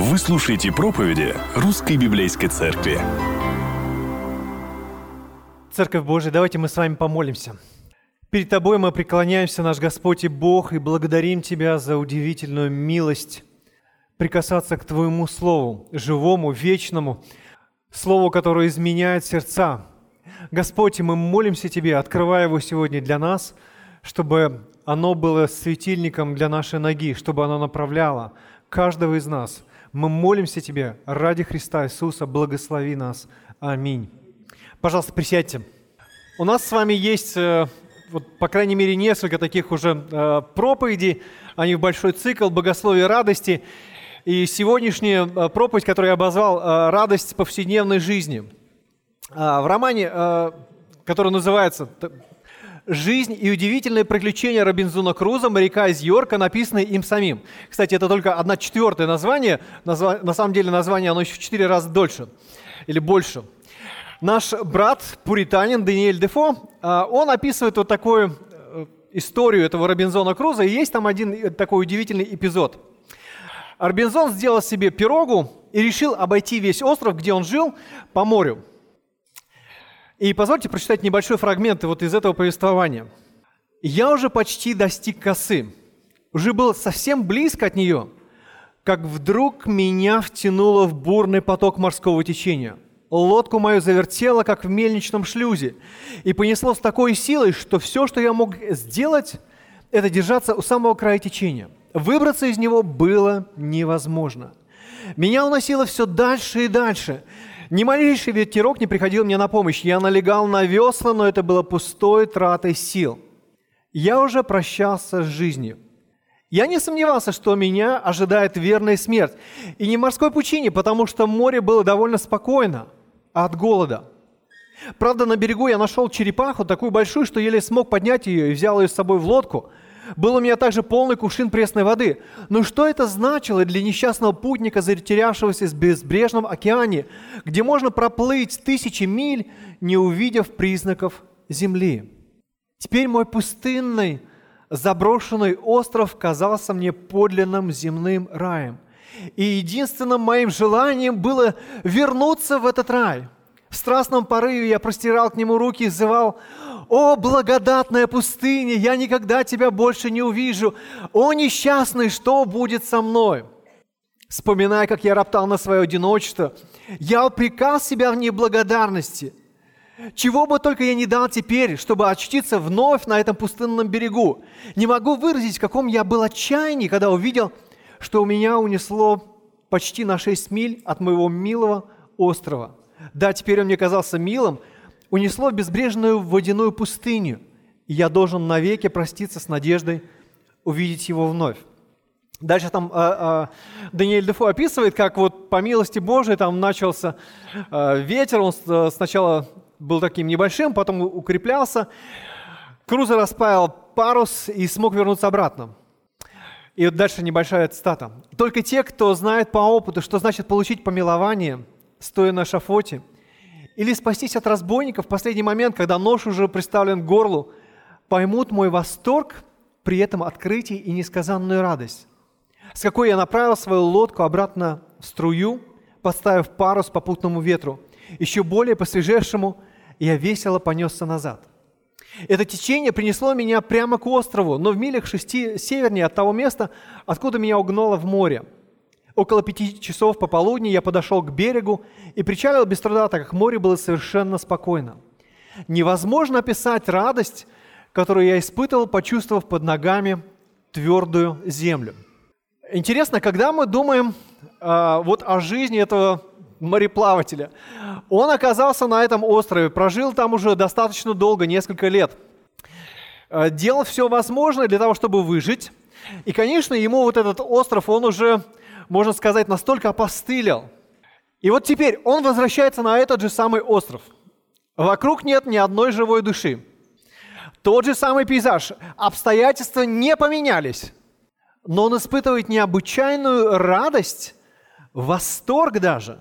Вы слушаете проповеди Русской Библейской Церкви. Церковь Божия, давайте мы с вами помолимся. Перед Тобой мы преклоняемся, наш Господь и Бог, и благодарим Тебя за удивительную милость прикасаться к Твоему Слову, живому, вечному, Слову, которое изменяет сердца. Господь, мы молимся Тебе, открывая его сегодня для нас, чтобы оно было светильником для нашей ноги, чтобы оно направляло каждого из нас – мы молимся Тебе ради Христа Иисуса, благослови нас. Аминь. Пожалуйста, присядьте. У нас с вами есть, э, вот, по крайней мере, несколько таких уже э, проповедей. Они в большой цикл «Богословие радости». И сегодняшняя э, проповедь, которую я обозвал «Радость повседневной жизни». В романе, который называется «Жизнь и удивительные приключения Робинзона Круза, моряка из Йорка», написанные им самим. Кстати, это только одна четвертое название. На самом деле название оно еще в четыре раза дольше или больше. Наш брат, пуританин Даниэль Дефо, а, он описывает вот такую э, историю этого Робинзона Круза, и есть там один э, такой удивительный эпизод. Робинзон сделал себе пирогу и решил обойти весь остров, где он жил, по морю. И позвольте прочитать небольшой фрагмент вот из этого повествования. «Я уже почти достиг косы, уже был совсем близко от нее, как вдруг меня втянуло в бурный поток морского течения. Лодку мою завертело, как в мельничном шлюзе, и понесло с такой силой, что все, что я мог сделать, это держаться у самого края течения. Выбраться из него было невозможно. Меня уносило все дальше и дальше. Ни малейший ветерок не приходил мне на помощь. Я налегал на весла, но это было пустой тратой сил. Я уже прощался с жизнью. Я не сомневался, что меня ожидает верная смерть. И не в морской пучине, потому что море было довольно спокойно от голода. Правда, на берегу я нашел черепаху, такую большую, что еле смог поднять ее и взял ее с собой в лодку – был у меня также полный кувшин пресной воды. Но что это значило для несчастного путника, затерявшегося в безбрежном океане, где можно проплыть тысячи миль, не увидев признаков земли? Теперь мой пустынный, заброшенный остров казался мне подлинным земным раем. И единственным моим желанием было вернуться в этот рай. В страстном порыве я простирал к нему руки и взывал «О, благодатная пустыня, я никогда тебя больше не увижу! О, несчастный, что будет со мной?» Вспоминая, как я роптал на свое одиночество, я упрекал себя в неблагодарности. Чего бы только я не дал теперь, чтобы очутиться вновь на этом пустынном берегу. Не могу выразить, в каком я был отчаянии, когда увидел, что у меня унесло почти на 6 миль от моего милого острова. Да, теперь он мне казался милым, унесло в безбрежную водяную пустыню, и я должен навеки проститься с надеждой увидеть его вновь. Дальше там э, э, Даниэль Дефо описывает, как вот по милости Божией там начался э, ветер, он сначала был таким небольшим, потом укреплялся, крузер распаял парус и смог вернуться обратно. И вот дальше небольшая цитата. «Только те, кто знает по опыту, что значит получить помилование, стоя на шафоте – или спастись от разбойников в последний момент, когда нож уже приставлен к горлу, поймут мой восторг при этом открытии и несказанную радость. С какой я направил свою лодку обратно в струю, поставив парус попутному ветру. Еще более посвежевшему я весело понесся назад. Это течение принесло меня прямо к острову, но в милях шести севернее от того места, откуда меня угнало в море – Около пяти часов пополудни я подошел к берегу и причалил без труда, так как море было совершенно спокойно. Невозможно описать радость, которую я испытывал, почувствовав под ногами твердую землю. Интересно, когда мы думаем э, вот о жизни этого мореплавателя, он оказался на этом острове, прожил там уже достаточно долго, несколько лет, э, делал все возможное для того, чтобы выжить. И, конечно, ему вот этот остров, он уже можно сказать, настолько опостылил. И вот теперь он возвращается на этот же самый остров. Вокруг нет ни одной живой души. Тот же самый пейзаж. Обстоятельства не поменялись. Но он испытывает необычайную радость, восторг даже.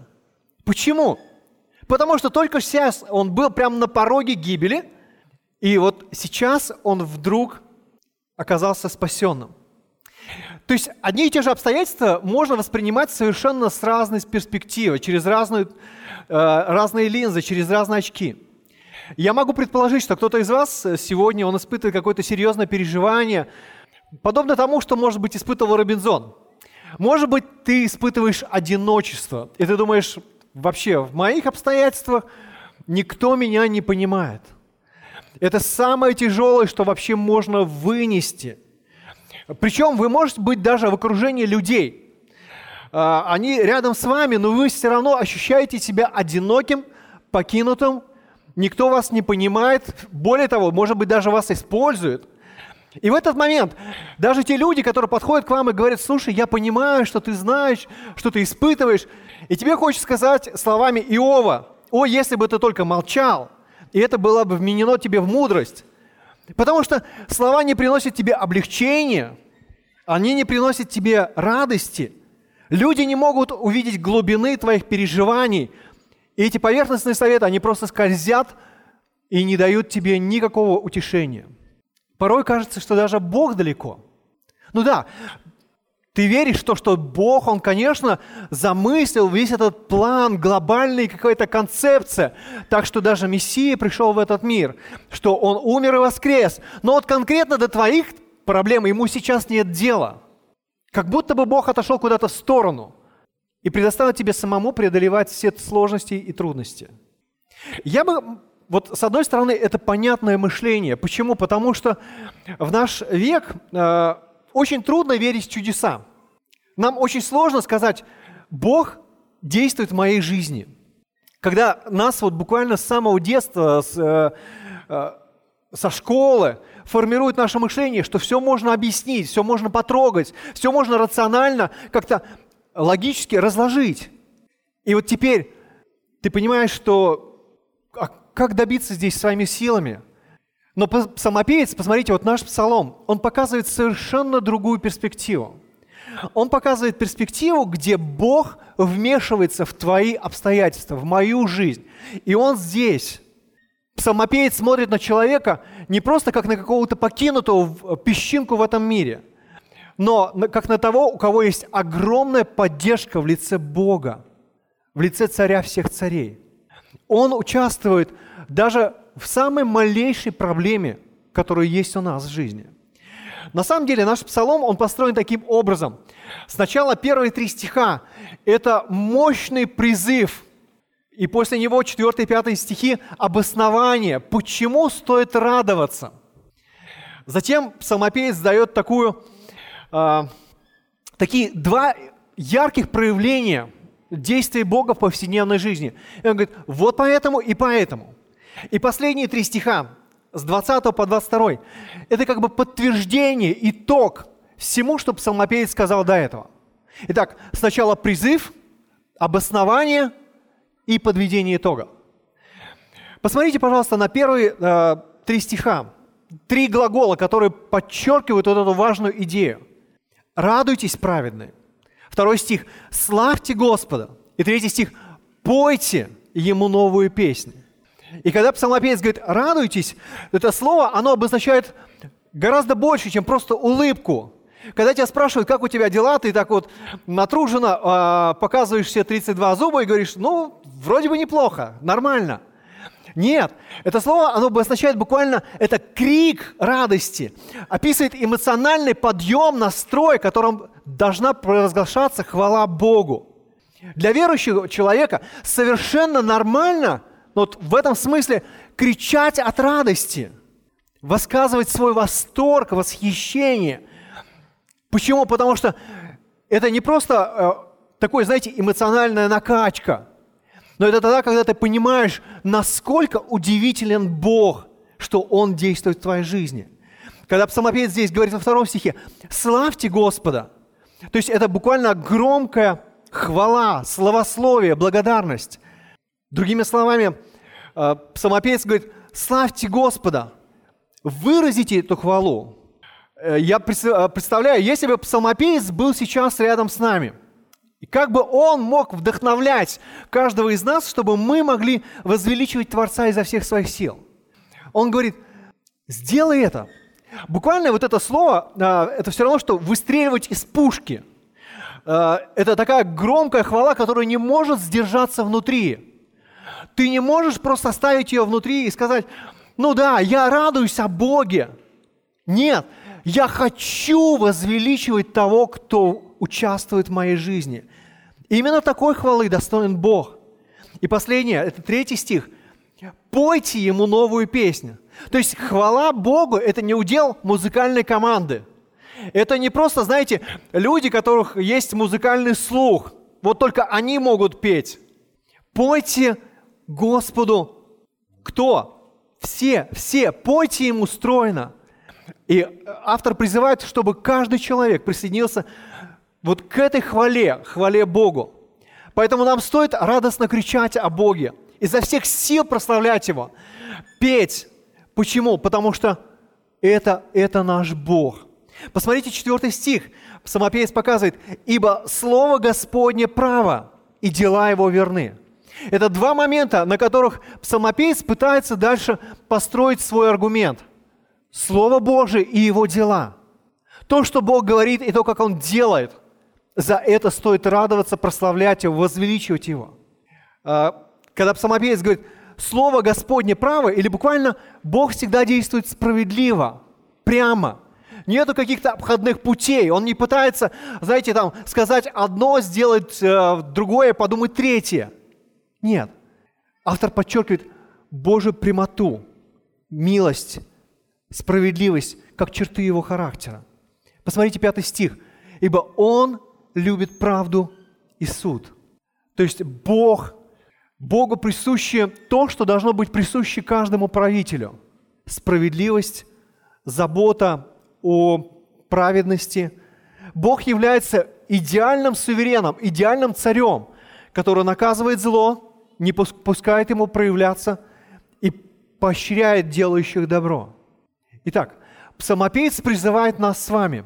Почему? Потому что только сейчас он был прямо на пороге гибели, и вот сейчас он вдруг оказался спасенным. То есть одни и те же обстоятельства можно воспринимать совершенно с разной перспективы, через разную, э, разные линзы, через разные очки. Я могу предположить, что кто-то из вас сегодня, он испытывает какое-то серьезное переживание, подобно тому, что, может быть, испытывал Робинзон. Может быть, ты испытываешь одиночество, и ты думаешь, вообще, в моих обстоятельствах никто меня не понимает. Это самое тяжелое, что вообще можно вынести. Причем вы можете быть даже в окружении людей. А, они рядом с вами, но вы все равно ощущаете себя одиноким, покинутым, никто вас не понимает, более того, может быть, даже вас используют. И в этот момент даже те люди, которые подходят к вам и говорят, слушай, я понимаю, что ты знаешь, что ты испытываешь, и тебе хочется сказать словами Иова, о, если бы ты только молчал, и это было бы вменено тебе в мудрость. Потому что слова не приносят тебе облегчения, они не приносят тебе радости. Люди не могут увидеть глубины твоих переживаний – и эти поверхностные советы, они просто скользят и не дают тебе никакого утешения. Порой кажется, что даже Бог далеко. Ну да, ты веришь в то, что Бог, Он, конечно, замыслил весь этот план, глобальный какая-то концепция, так что даже Мессия пришел в этот мир, что Он умер и воскрес. Но вот конкретно до твоих проблем ему сейчас нет дела. Как будто бы Бог отошел куда-то в сторону и предоставит тебе самому преодолевать все сложности и трудности. Я бы, вот с одной стороны, это понятное мышление. Почему? Потому что в наш век э, очень трудно верить в чудеса. Нам очень сложно сказать, Бог действует в моей жизни. Когда нас вот буквально с самого детства, с, э, э, со школы формирует наше мышление, что все можно объяснить, все можно потрогать, все можно рационально как-то логически разложить. И вот теперь ты понимаешь, что а как добиться здесь своими силами? Но псалмопевец, посмотрите, вот наш псалом, он показывает совершенно другую перспективу. Он показывает перспективу, где Бог вмешивается в твои обстоятельства, в мою жизнь. И он здесь. Псалмопевец смотрит на человека не просто как на какого-то покинутого песчинку в этом мире – но как на того, у кого есть огромная поддержка в лице Бога, в лице царя всех царей. Он участвует даже в самой малейшей проблеме, которая есть у нас в жизни. На самом деле наш псалом, он построен таким образом. Сначала первые три стиха – это мощный призыв, и после него четвертый и пятый стихи – обоснование, почему стоит радоваться. Затем псалмопевец дает такую а, такие два ярких проявления действия Бога в повседневной жизни. И он говорит, вот поэтому и поэтому. И последние три стиха, с 20 по 22, это как бы подтверждение, итог всему, что псалмопевец сказал до этого. Итак, сначала призыв, обоснование и подведение итога. Посмотрите, пожалуйста, на первые э, три стиха. Три глагола, которые подчеркивают вот эту важную идею радуйтесь, праведные. Второй стих, славьте Господа. И третий стих, пойте Ему новую песню. И когда псалмопевец говорит «радуйтесь», это слово, оно обозначает гораздо больше, чем просто улыбку. Когда тебя спрашивают, как у тебя дела, ты так вот натруженно э, показываешь все 32 зуба и говоришь, ну, вроде бы неплохо, нормально. Нет, это слово, оно обозначает буквально, это крик радости, описывает эмоциональный подъем, настрой, которым должна провозглашаться хвала Богу. Для верующего человека совершенно нормально, вот в этом смысле, кричать от радости, высказывать свой восторг, восхищение. Почему? Потому что это не просто э, такой, знаете, эмоциональная накачка – но это тогда, когда ты понимаешь, насколько удивителен Бог, что Он действует в твоей жизни. Когда псалмопевец здесь говорит во втором стихе, «Славьте Господа», то есть это буквально громкая хвала, словословие, благодарность. Другими словами, псалмопевец говорит, «Славьте Господа», выразите эту хвалу. Э, я э, представляю, если бы псалмопевец был сейчас рядом с нами – как бы он мог вдохновлять каждого из нас, чтобы мы могли возвеличивать Творца изо всех своих сил. Он говорит, сделай это. Буквально вот это слово, а, это все равно, что выстреливать из пушки. А, это такая громкая хвала, которая не может сдержаться внутри. Ты не можешь просто оставить ее внутри и сказать, ну да, я радуюсь о Боге. Нет, я хочу возвеличивать того, кто участвует в моей жизни. именно такой хвалы достоин Бог. И последнее, это третий стих. Пойте ему новую песню. То есть хвала Богу – это не удел музыкальной команды. Это не просто, знаете, люди, у которых есть музыкальный слух. Вот только они могут петь. Пойте Господу кто? Все, все. Пойте Ему стройно. И автор призывает, чтобы каждый человек присоединился вот к этой хвале, хвале Богу. Поэтому нам стоит радостно кричать о Боге, изо всех сил прославлять Его, петь. Почему? Потому что это, это наш Бог. Посмотрите четвертый стих. Самопевец показывает, «Ибо Слово Господне право, и дела Его верны». Это два момента, на которых псалмопевец пытается дальше построить свой аргумент. Слово Божие и его дела. То, что Бог говорит, и то, как Он делает, за это стоит радоваться, прославлять Его, возвеличивать Его. А, когда псалмопевец говорит, Слово Господне право, или буквально Бог всегда действует справедливо, прямо. Нету каких-то обходных путей. Он не пытается, знаете, там сказать одно, сделать э, другое, подумать третье. Нет. Автор подчеркивает Божью прямоту, милость, справедливость, как черты его характера. Посмотрите пятый стих. «Ибо Он любит правду и суд». То есть Бог, Богу присуще то, что должно быть присуще каждому правителю. Справедливость, забота о праведности. Бог является идеальным сувереном, идеальным царем, который наказывает зло, не пускает ему проявляться и поощряет делающих добро. Итак, псалмопевец призывает нас с вами.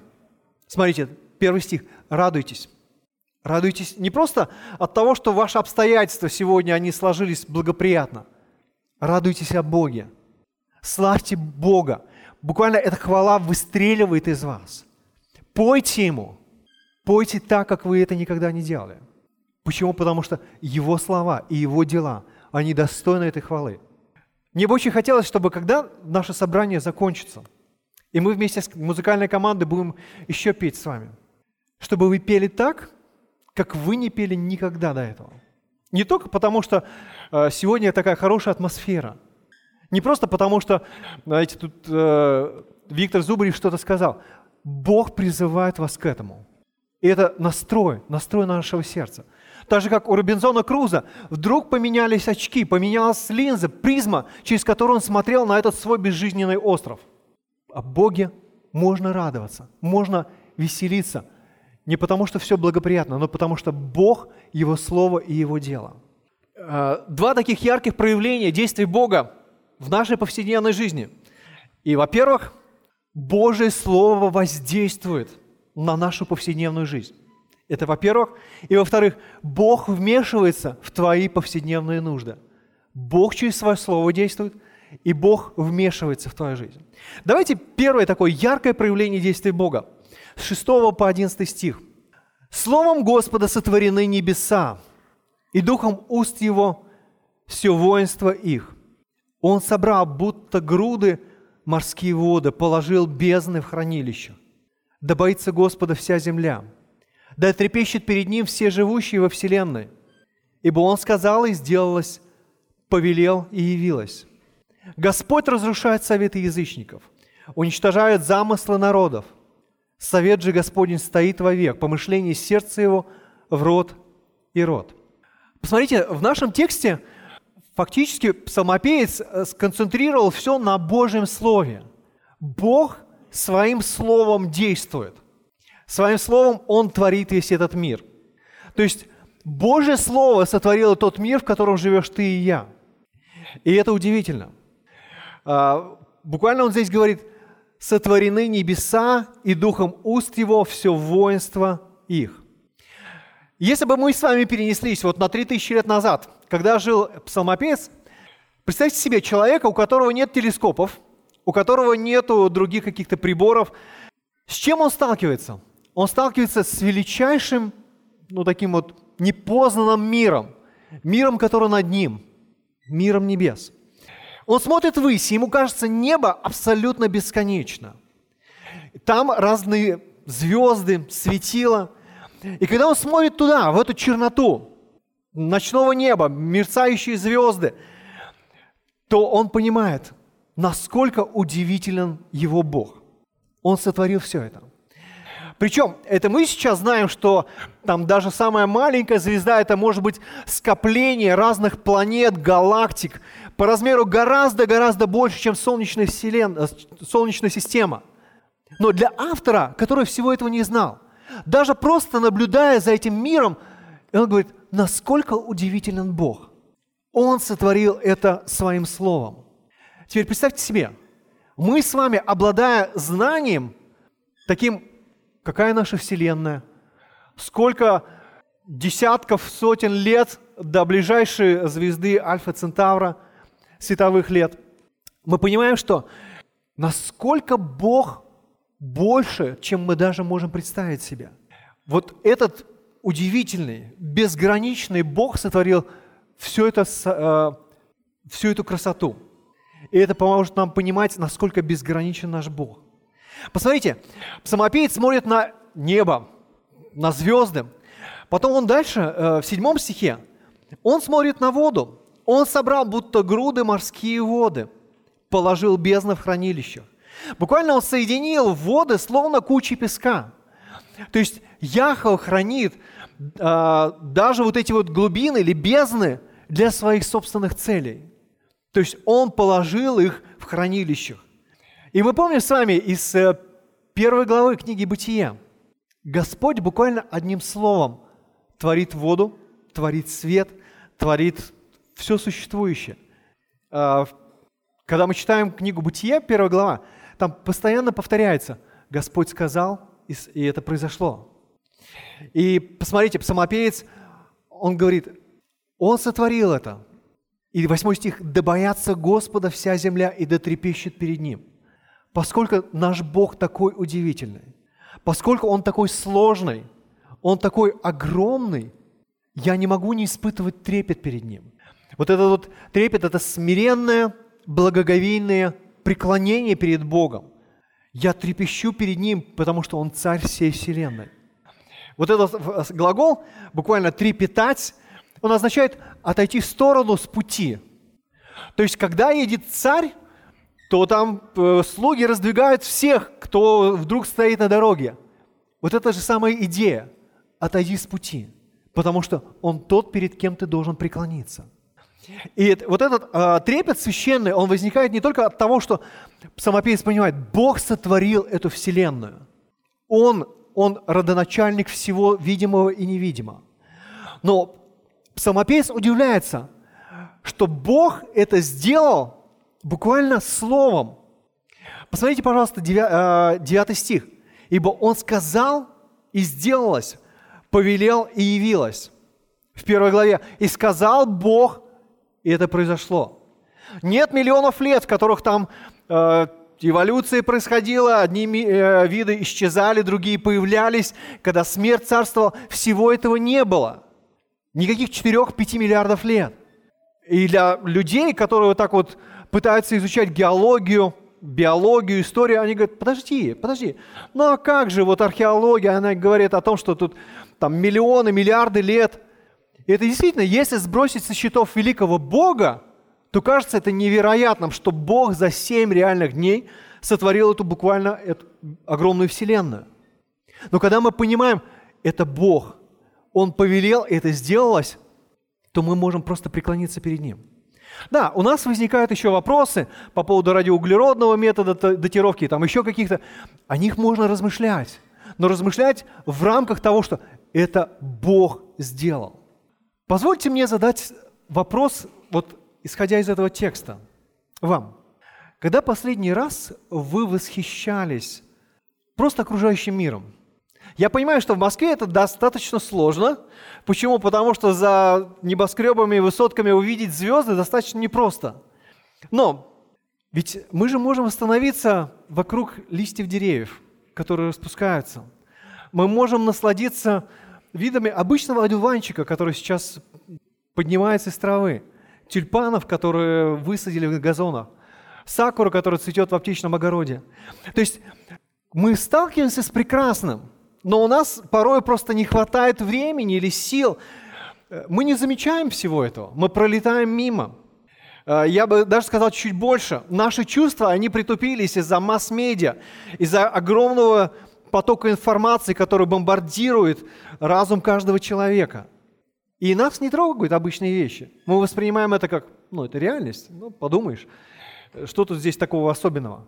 Смотрите, первый стих. Радуйтесь. Радуйтесь не просто от того, что ваши обстоятельства сегодня, они сложились благоприятно. Радуйтесь о Боге. Славьте Бога. Буквально эта хвала выстреливает из вас. Пойте Ему. Пойте так, как вы это никогда не делали. Почему? Потому что Его слова и Его дела, они достойны этой хвалы. Мне бы очень хотелось, чтобы когда наше собрание закончится, и мы вместе с музыкальной командой будем еще петь с вами, чтобы вы пели так, как вы не пели никогда до этого. Не только потому, что э, сегодня такая хорошая атмосфера, не просто потому, что, знаете, тут э, Виктор Зубарев что-то сказал. Бог призывает вас к этому. И это настрой, настрой нашего сердца – так же, как у Робинзона Круза, вдруг поменялись очки, поменялась линза, призма, через которую он смотрел на этот свой безжизненный остров. О Боге можно радоваться, можно веселиться. Не потому, что все благоприятно, но потому, что Бог, Его Слово и Его дело. Э, два таких ярких проявления действий Бога в нашей повседневной жизни. И, во-первых, Божье Слово воздействует на нашу повседневную жизнь. Это во-первых. И во-вторых, Бог вмешивается в твои повседневные нужды. Бог через свое слово действует, и Бог вмешивается в твою жизнь. Давайте первое такое яркое проявление действия Бога. С 6 по 11 стих. «Словом Господа сотворены небеса, и духом уст Его все воинство их. Он собрал будто груды морские воды, положил бездны в хранилище. Да боится Господа вся земля» да трепещет перед Ним все живущие во вселенной. Ибо Он сказал и сделалось, повелел и явилось. Господь разрушает советы язычников, уничтожает замыслы народов. Совет же Господень стоит вовек, помышление сердца его в род и род. Посмотрите, в нашем тексте фактически псалмопеец э, сконцентрировал все на Божьем Слове. Бог своим Словом действует. Своим словом Он творит весь этот мир. То есть Божье Слово сотворило тот мир, в котором живешь ты и я. И это удивительно. А, буквально он здесь говорит, сотворены небеса, и духом уст его все воинство их. Если бы мы с вами перенеслись вот на 3000 лет назад, когда жил псалмопевец, представьте себе человека, у которого нет телескопов, у которого нету других каких-то приборов, с чем он сталкивается? Он сталкивается с величайшим, ну таким вот непознанным миром, миром, который над ним, миром небес. Он смотрит ввысь, и ему кажется, небо абсолютно бесконечно. Там разные звезды, светила. И когда он смотрит туда, в эту черноту, ночного неба, мерцающие звезды, то он понимает, насколько удивителен его Бог. Он сотворил все это. Причем это мы сейчас знаем, что там даже самая маленькая звезда это может быть скопление разных планет, галактик, по размеру гораздо-гораздо больше, чем Солнечная, вселенная, Солнечная система. Но для автора, который всего этого не знал, даже просто наблюдая за этим миром, он говорит, насколько удивителен Бог. Он сотворил это своим словом. Теперь представьте себе, мы с вами, обладая знанием, таким, какая наша Вселенная, сколько десятков, сотен лет до ближайшей звезды Альфа Центавра, световых лет, мы понимаем, что насколько Бог больше, чем мы даже можем представить себе. Вот этот удивительный, безграничный Бог сотворил все это, э, всю эту красоту. И это поможет нам понимать, насколько безграничен наш Бог. Посмотрите, псалмопеец смотрит на небо, на звезды. Потом он дальше, э, в седьмом стихе, он смотрит на воду. Он собрал будто груды морские воды, положил бездны в хранилищах. Буквально он соединил воды, словно кучи песка. То есть Яхов хранит а, даже вот эти вот глубины или бездны для своих собственных целей. То есть он положил их в хранилищах. И мы помним с вами из э, первой главы книги «Бытия». Господь буквально одним словом творит воду, творит свет, творит все существующее. А, когда мы читаем книгу «Бытия», первая глава, там постоянно повторяется «Господь сказал, и это произошло». И посмотрите, псалмопеец, он говорит, он сотворил это. И восьмой стих, «Да боятся Господа вся земля, и да трепещет перед Ним». Поскольку наш Бог такой удивительный, поскольку Он такой сложный, Он такой огромный, я не могу не испытывать трепет перед Ним. Вот этот вот трепет – это смиренное, благоговейное преклонение перед Богом. Я трепещу перед Ним, потому что Он царь всей вселенной. Вот этот глагол, буквально трепетать, он означает отойти в сторону с пути. То есть, когда едет царь, то там э, слуги раздвигают всех, кто вдруг стоит на дороге. Вот это же самая идея. Отойди с пути, потому что он тот, перед кем ты должен преклониться – и вот этот э, трепет священный, он возникает не только от того, что самопевец понимает, Бог сотворил эту вселенную. Он, он родоначальник всего видимого и невидимого. Но самопевец удивляется, что Бог это сделал буквально словом. Посмотрите, пожалуйста, 9, 9 э, стих. «Ибо Он сказал, и сделалось, повелел и явилось». В первой главе. «И сказал Бог, и это произошло. Нет миллионов лет, в которых там э, эволюция происходила, одни э, виды исчезали, другие появлялись. Когда смерть царствовала, всего этого не было. Никаких 4-5 миллиардов лет. И для людей, которые вот так вот пытаются изучать геологию, биологию, историю, они говорят, подожди, подожди, ну а как же вот археология, она говорит о том, что тут там миллионы, миллиарды лет – и это действительно, если сбросить со счетов великого Бога, то кажется это невероятным, что Бог за семь реальных дней сотворил эту буквально эту огромную вселенную. Но когда мы понимаем, это Бог, Он повелел, и это сделалось, то мы можем просто преклониться перед Ним. Да, у нас возникают еще вопросы по поводу радиоуглеродного метода датировки, там еще каких-то. О них можно размышлять, но размышлять в рамках того, что это Бог сделал. Позвольте мне задать вопрос, вот исходя из этого текста, вам. Когда последний раз вы восхищались просто окружающим миром? Я понимаю, что в Москве это достаточно сложно. Почему? Потому что за небоскребами и высотками увидеть звезды достаточно непросто. Но Ведь мы же можем остановиться вокруг листьев деревьев, которые распускаются. Мы можем насладиться видами обычного одуванчика, который сейчас поднимается из травы, тюльпанов, которые высадили в газонах, сакура, которая цветет в аптечном огороде. То есть мы сталкиваемся с прекрасным, но у нас порой просто не хватает времени или сил. Мы не замечаем всего этого, мы пролетаем мимо. Э, я бы даже сказал чуть больше. Наши чувства, они притупились из-за масс-медиа, из-за огромного потока информации, который бомбардирует разум каждого человека. И нас не трогают обычные вещи. Мы воспринимаем это как, ну, это реальность. Ну, подумаешь, что тут здесь такого особенного?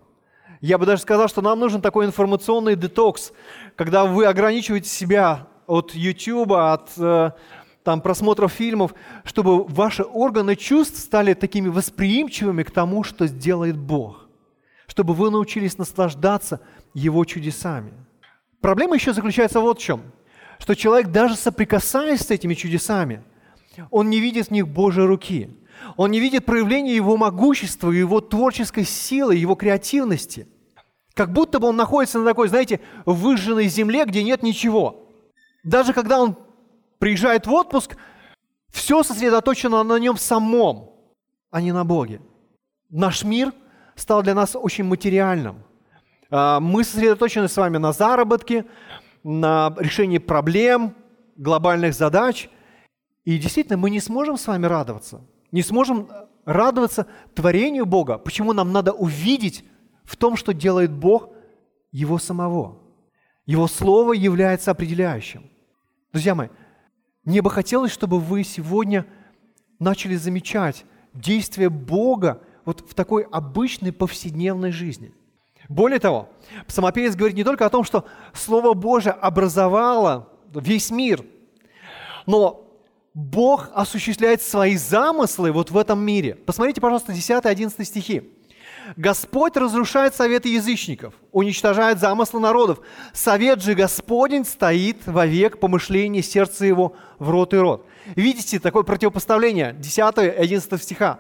Я бы даже сказал, что нам нужен такой информационный детокс, когда вы ограничиваете себя от YouTube, от э, там, просмотров фильмов, чтобы ваши органы чувств стали такими восприимчивыми к тому, что сделает Бог, чтобы вы научились наслаждаться Его чудесами. Проблема еще заключается вот в чем, что человек, даже соприкасаясь с этими чудесами, он не видит в них Божьей руки, он не видит проявления Его могущества, Его творческой силы, Его креативности. Как будто бы он находится на такой, знаете, выжженной земле, где нет ничего. Даже когда он приезжает в отпуск, все сосредоточено на нем самом, а не на Боге. Наш мир стал для нас очень материальным. А, мы сосредоточены с вами на заработке, на решении проблем, глобальных задач. И действительно, мы не сможем с вами радоваться. Не сможем радоваться творению Бога. Почему нам надо увидеть в том, что делает Бог, Его самого. Его Слово является определяющим. Друзья мои, мне бы хотелось, чтобы вы сегодня начали замечать действие Бога вот в такой обычной повседневной жизни. Более того, Псалмопевец говорит не только о том, что Слово Божие образовало весь мир, но Бог осуществляет свои замыслы вот в этом мире. Посмотрите, пожалуйста, 10-11 стихи. Господь разрушает советы язычников, уничтожает замыслы народов. Совет же Господень стоит вовек помышление сердца его в рот и рот. Видите такое противопоставление 10 и 11 стиха.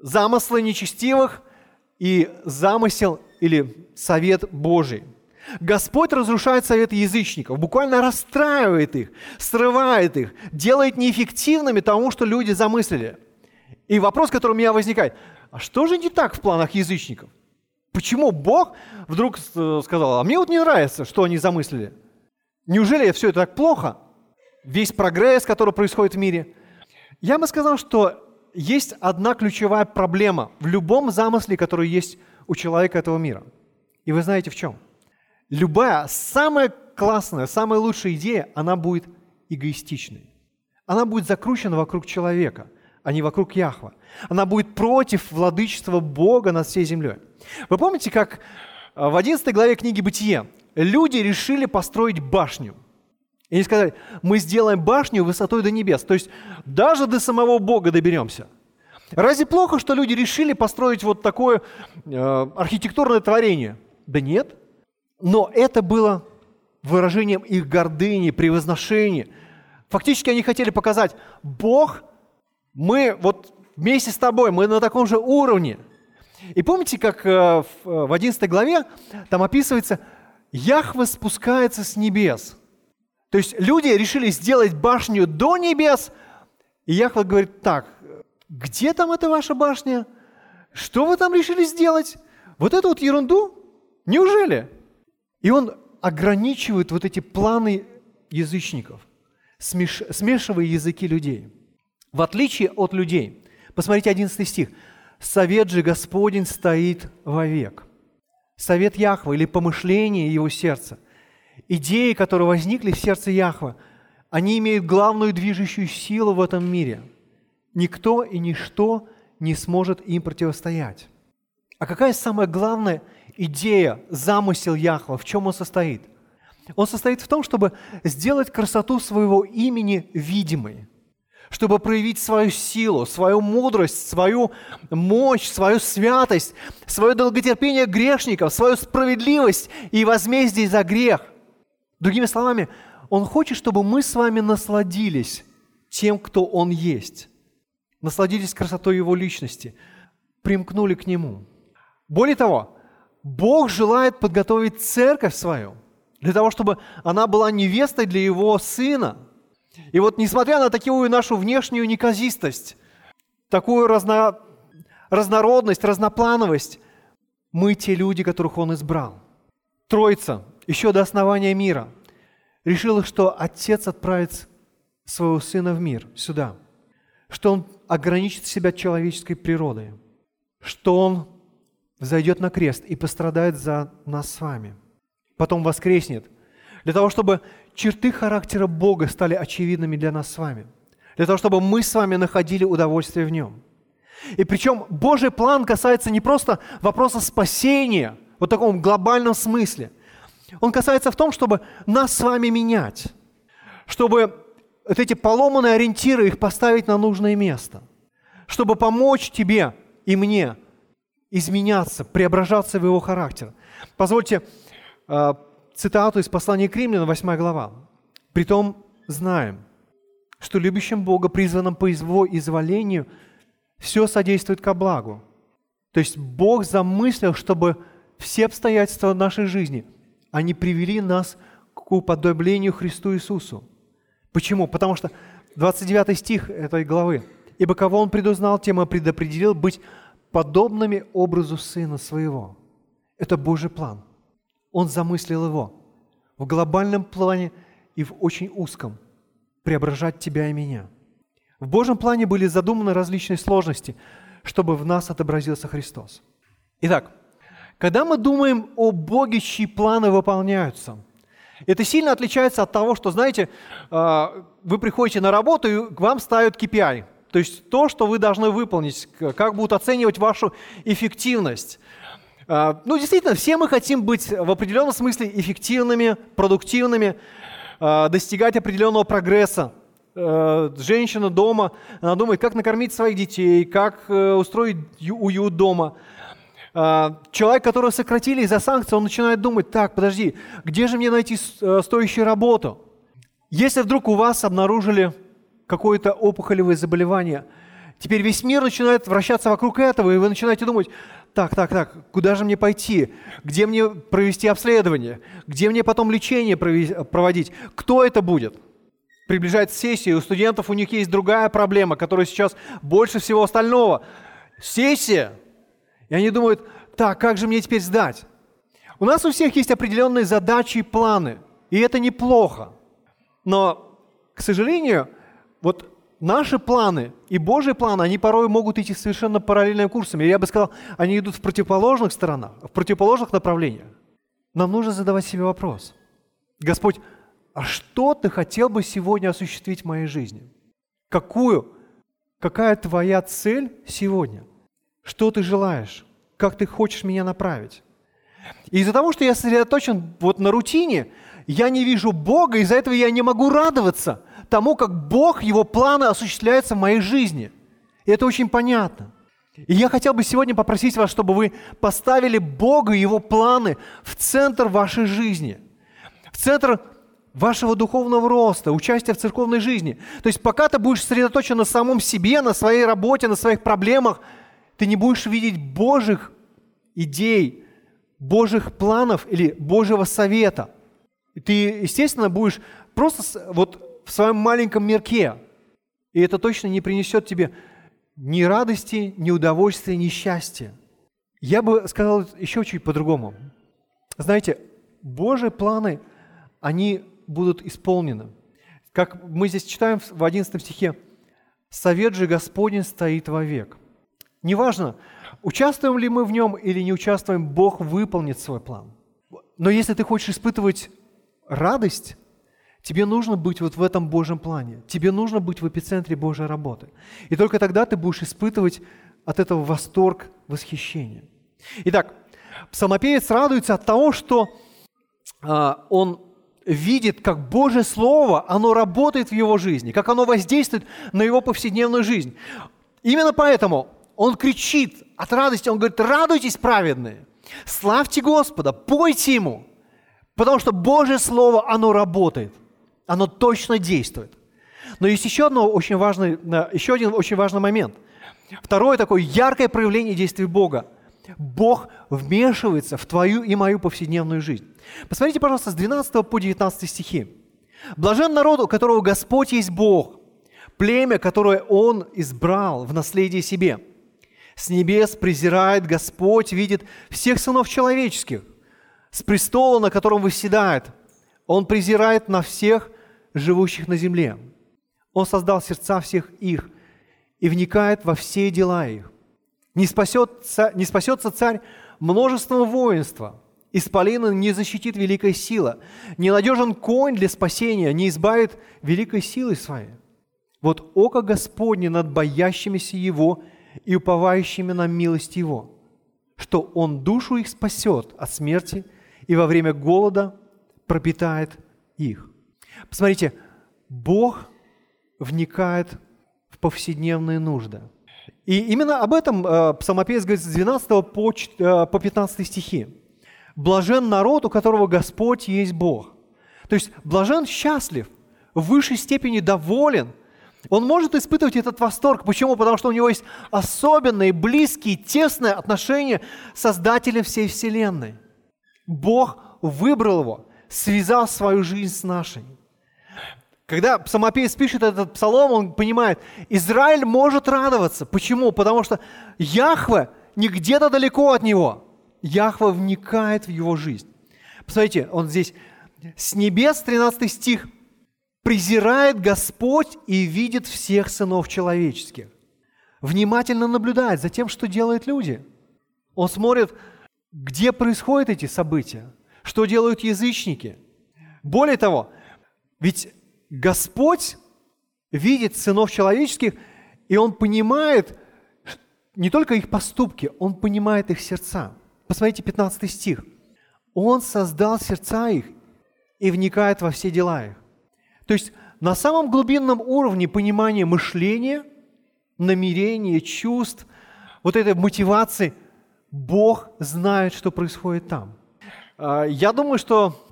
Замыслы нечестивых и замысел или совет Божий. Господь разрушает советы язычников, буквально расстраивает их, срывает их, делает неэффективными тому, что люди замыслили. И вопрос, который у меня возникает – а что же не так в планах язычников? Почему Бог вдруг э, сказал, а мне вот не нравится, что они замыслили? Неужели все это так плохо? Весь прогресс, который происходит в мире. Я бы сказал, что есть одна ключевая проблема в любом замысле, который есть у человека этого мира. И вы знаете в чем? Любая самая классная, самая лучшая идея, она будет эгоистичной. Она будет закручена вокруг человека – а не вокруг Яхва. Она будет против владычества Бога над всей землей. Вы помните, как э, в 11 главе книги «Бытие» люди решили построить башню. И они сказали, мы сделаем башню высотой до небес. То есть даже до самого Бога доберемся. Разве плохо, что люди решили построить вот такое э, архитектурное творение? Да нет. Но это было выражением их гордыни, превозношения. Фактически они хотели показать, Бог – мы вот вместе с тобой, мы на таком же уровне. И помните, как э, в 11 э, главе там описывается, Яхва спускается с небес. То есть люди решили сделать башню до небес, и Яхва говорит, так, где там эта ваша башня? Что вы там решили сделать? Вот эту вот ерунду? Неужели? И он ограничивает вот эти планы язычников, смешивая языки людей. В отличие от людей, посмотрите 11 стих, «Совет же Господень стоит вовек». Совет Яхва или помышление его сердца, идеи, которые возникли в сердце Яхва, они имеют главную движущую силу в этом мире. Никто и ничто не сможет им противостоять. А какая самая главная идея, замысел Яхва, в чем он состоит? Он состоит в том, чтобы сделать красоту своего имени видимой – чтобы проявить свою силу, свою мудрость, свою мощь, свою святость, свое долготерпение грешников, свою справедливость и возмездие за грех. Другими словами, Он хочет, чтобы мы с вами насладились тем, кто Он есть, насладились красотой Его личности, примкнули к Нему. Более того, Бог желает подготовить церковь свою для того, чтобы она была невестой для Его Сына. И вот несмотря на такую нашу внешнюю неказистость, такую разно, разнородность, разноплановость, мы те люди, которых Он избрал. Троица еще до основания мира решила, что Отец отправит своего Сына в мир, сюда, что Он ограничит себя человеческой природой, что Он зайдет на крест и пострадает за нас с вами. Потом воскреснет, для того, чтобы черты характера Бога стали очевидными для нас с вами, для того, чтобы мы с вами находили удовольствие в Нем. И причем Божий план касается не просто вопроса спасения, вот в таком глобальном смысле. Он касается в том, чтобы нас с вами менять, чтобы вот эти поломанные ориентиры, их поставить на нужное место, чтобы помочь тебе и мне изменяться, преображаться в его характер. Позвольте э, цитату из послания к Римлянам, 8 глава. «Притом знаем, что любящим Бога, призванным по его изволению, все содействует ко благу». То есть Бог замыслил, чтобы все обстоятельства нашей жизни, они привели нас к уподоблению Христу Иисусу. Почему? Потому что 29 стих этой главы. «Ибо кого Он предузнал, тем и предопределил быть подобными образу Сына Своего». Это Божий план. Он замыслил его в глобальном плане и в очень узком преображать тебя и меня. В Божьем плане были задуманы различные сложности, чтобы в нас отобразился Христос. Итак, когда мы думаем о Боге, чьи планы выполняются, это сильно отличается от того, что, знаете, а, вы приходите на работу и к вам ставят KPI, то есть то, что вы должны выполнить, как будут оценивать вашу эффективность. А, ну, действительно, все мы хотим быть в определенном смысле эффективными, продуктивными, а, достигать определенного прогресса. А, женщина дома, она думает, как накормить своих детей, как э, устроить уют дома. Человек, которого сократили из-за санкций, он начинает думать, так, подожди, где же мне найти э, стоящую работу? Если вдруг у вас обнаружили какое-то опухолевое заболевание, теперь весь мир начинает вращаться вокруг этого, и вы начинаете думать, так, так, так, куда же мне пойти? Где мне провести обследование? Где мне потом лечение проводить? Кто это будет? Приближается сессия, у студентов у них есть другая проблема, которая сейчас больше всего остального. Сессия. И они думают, так, как же мне теперь сдать? У нас у всех есть определенные задачи и планы, и это неплохо. Но, к сожалению, вот наши планы и Божьи планы, они порой могут идти совершенно параллельными курсами. Я бы сказал, они идут в противоположных сторонах, в противоположных направлениях. Нам нужно задавать себе вопрос. Господь, а что ты хотел бы сегодня осуществить в моей жизни? Какую? Какая твоя цель сегодня? Что ты желаешь? Как ты хочешь меня направить? И из-за того, что я сосредоточен вот на рутине, я не вижу Бога, из-за этого я не могу радоваться – тому, как Бог, Его планы осуществляются в моей жизни. И это очень понятно. И я хотел бы сегодня попросить вас, чтобы вы поставили Бога и Его планы в центр вашей жизни, в центр вашего духовного роста, участия в церковной жизни. То есть пока ты будешь сосредоточен на самом себе, на своей работе, на своих проблемах, ты не будешь видеть Божьих идей, Божьих планов или Божьего совета. Ты, естественно, будешь просто вот в своем маленьком мирке. И это точно не принесет тебе ни радости, ни удовольствия, ни счастья. Я бы сказал еще чуть по-другому. Знаете, Божьи планы, они будут исполнены. Как мы здесь читаем в 11 стихе, «Совет же Господень стоит вовек». Неважно, участвуем ли мы в нем или не участвуем, Бог выполнит свой план. Но если ты хочешь испытывать радость, Тебе нужно быть вот в этом Божьем плане. Тебе нужно быть в эпицентре Божьей работы. И только тогда ты будешь испытывать от этого восторг, восхищение. Итак, псалмопевец радуется от того, что а, он видит, как Божье Слово, оно работает в его жизни, как оно воздействует на его повседневную жизнь. Именно поэтому он кричит от радости, он говорит, радуйтесь, праведные, славьте Господа, пойте Ему, потому что Божье Слово, оно работает. Оно точно действует. Но есть еще, одно очень важный, еще один очень важный момент. Второе такое яркое проявление действий Бога Бог вмешивается в твою и мою повседневную жизнь. Посмотрите, пожалуйста, с 12 по 19 стихи. «Блажен народ, у которого Господь есть Бог, племя, которое Он избрал в наследие себе. С небес презирает Господь, видит всех сынов человеческих. С престола, на котором восседает, Он презирает на всех живущих на земле. Он создал сердца всех их и вникает во все дела их. Не, спасется, не спасется царь множеством воинства, исполина не защитит великая сила, не надежен конь для спасения, не избавит великой силой своей. Вот око Господне над боящимися Его и уповающими на милость Его, что Он душу их спасет от смерти и во время голода пропитает их. Посмотрите, Бог вникает в повседневные нужды. И именно об этом э, псалмопевец говорит с 12 по, э, по 15 стихи. «Блажен народ, у которого Господь есть Бог». То есть блажен счастлив, в высшей степени доволен. Он может испытывать этот восторг. Почему? Потому что у него есть особенные, близкие, тесные отношения с Создателем всей Вселенной. Бог выбрал его, связал свою жизнь с нашей. Когда псалмопевец пишет этот псалом, он понимает, Израиль может радоваться. Почему? Потому что Яхве не где-то далеко от него. Яхве вникает в его жизнь. Посмотрите, он здесь с небес, 13 стих, презирает Господь и видит всех сынов человеческих. Внимательно наблюдает за тем, что делают люди. Он смотрит, где происходят эти события, что делают язычники. Более того, ведь Господь видит сынов человеческих, и Он понимает не только их поступки, Он понимает их сердца. Посмотрите 15 стих. Он создал сердца их и вникает во все дела их. То есть на самом глубинном уровне понимания мышления, намерения, чувств, вот этой мотивации, Бог знает, что происходит там. А, я думаю, что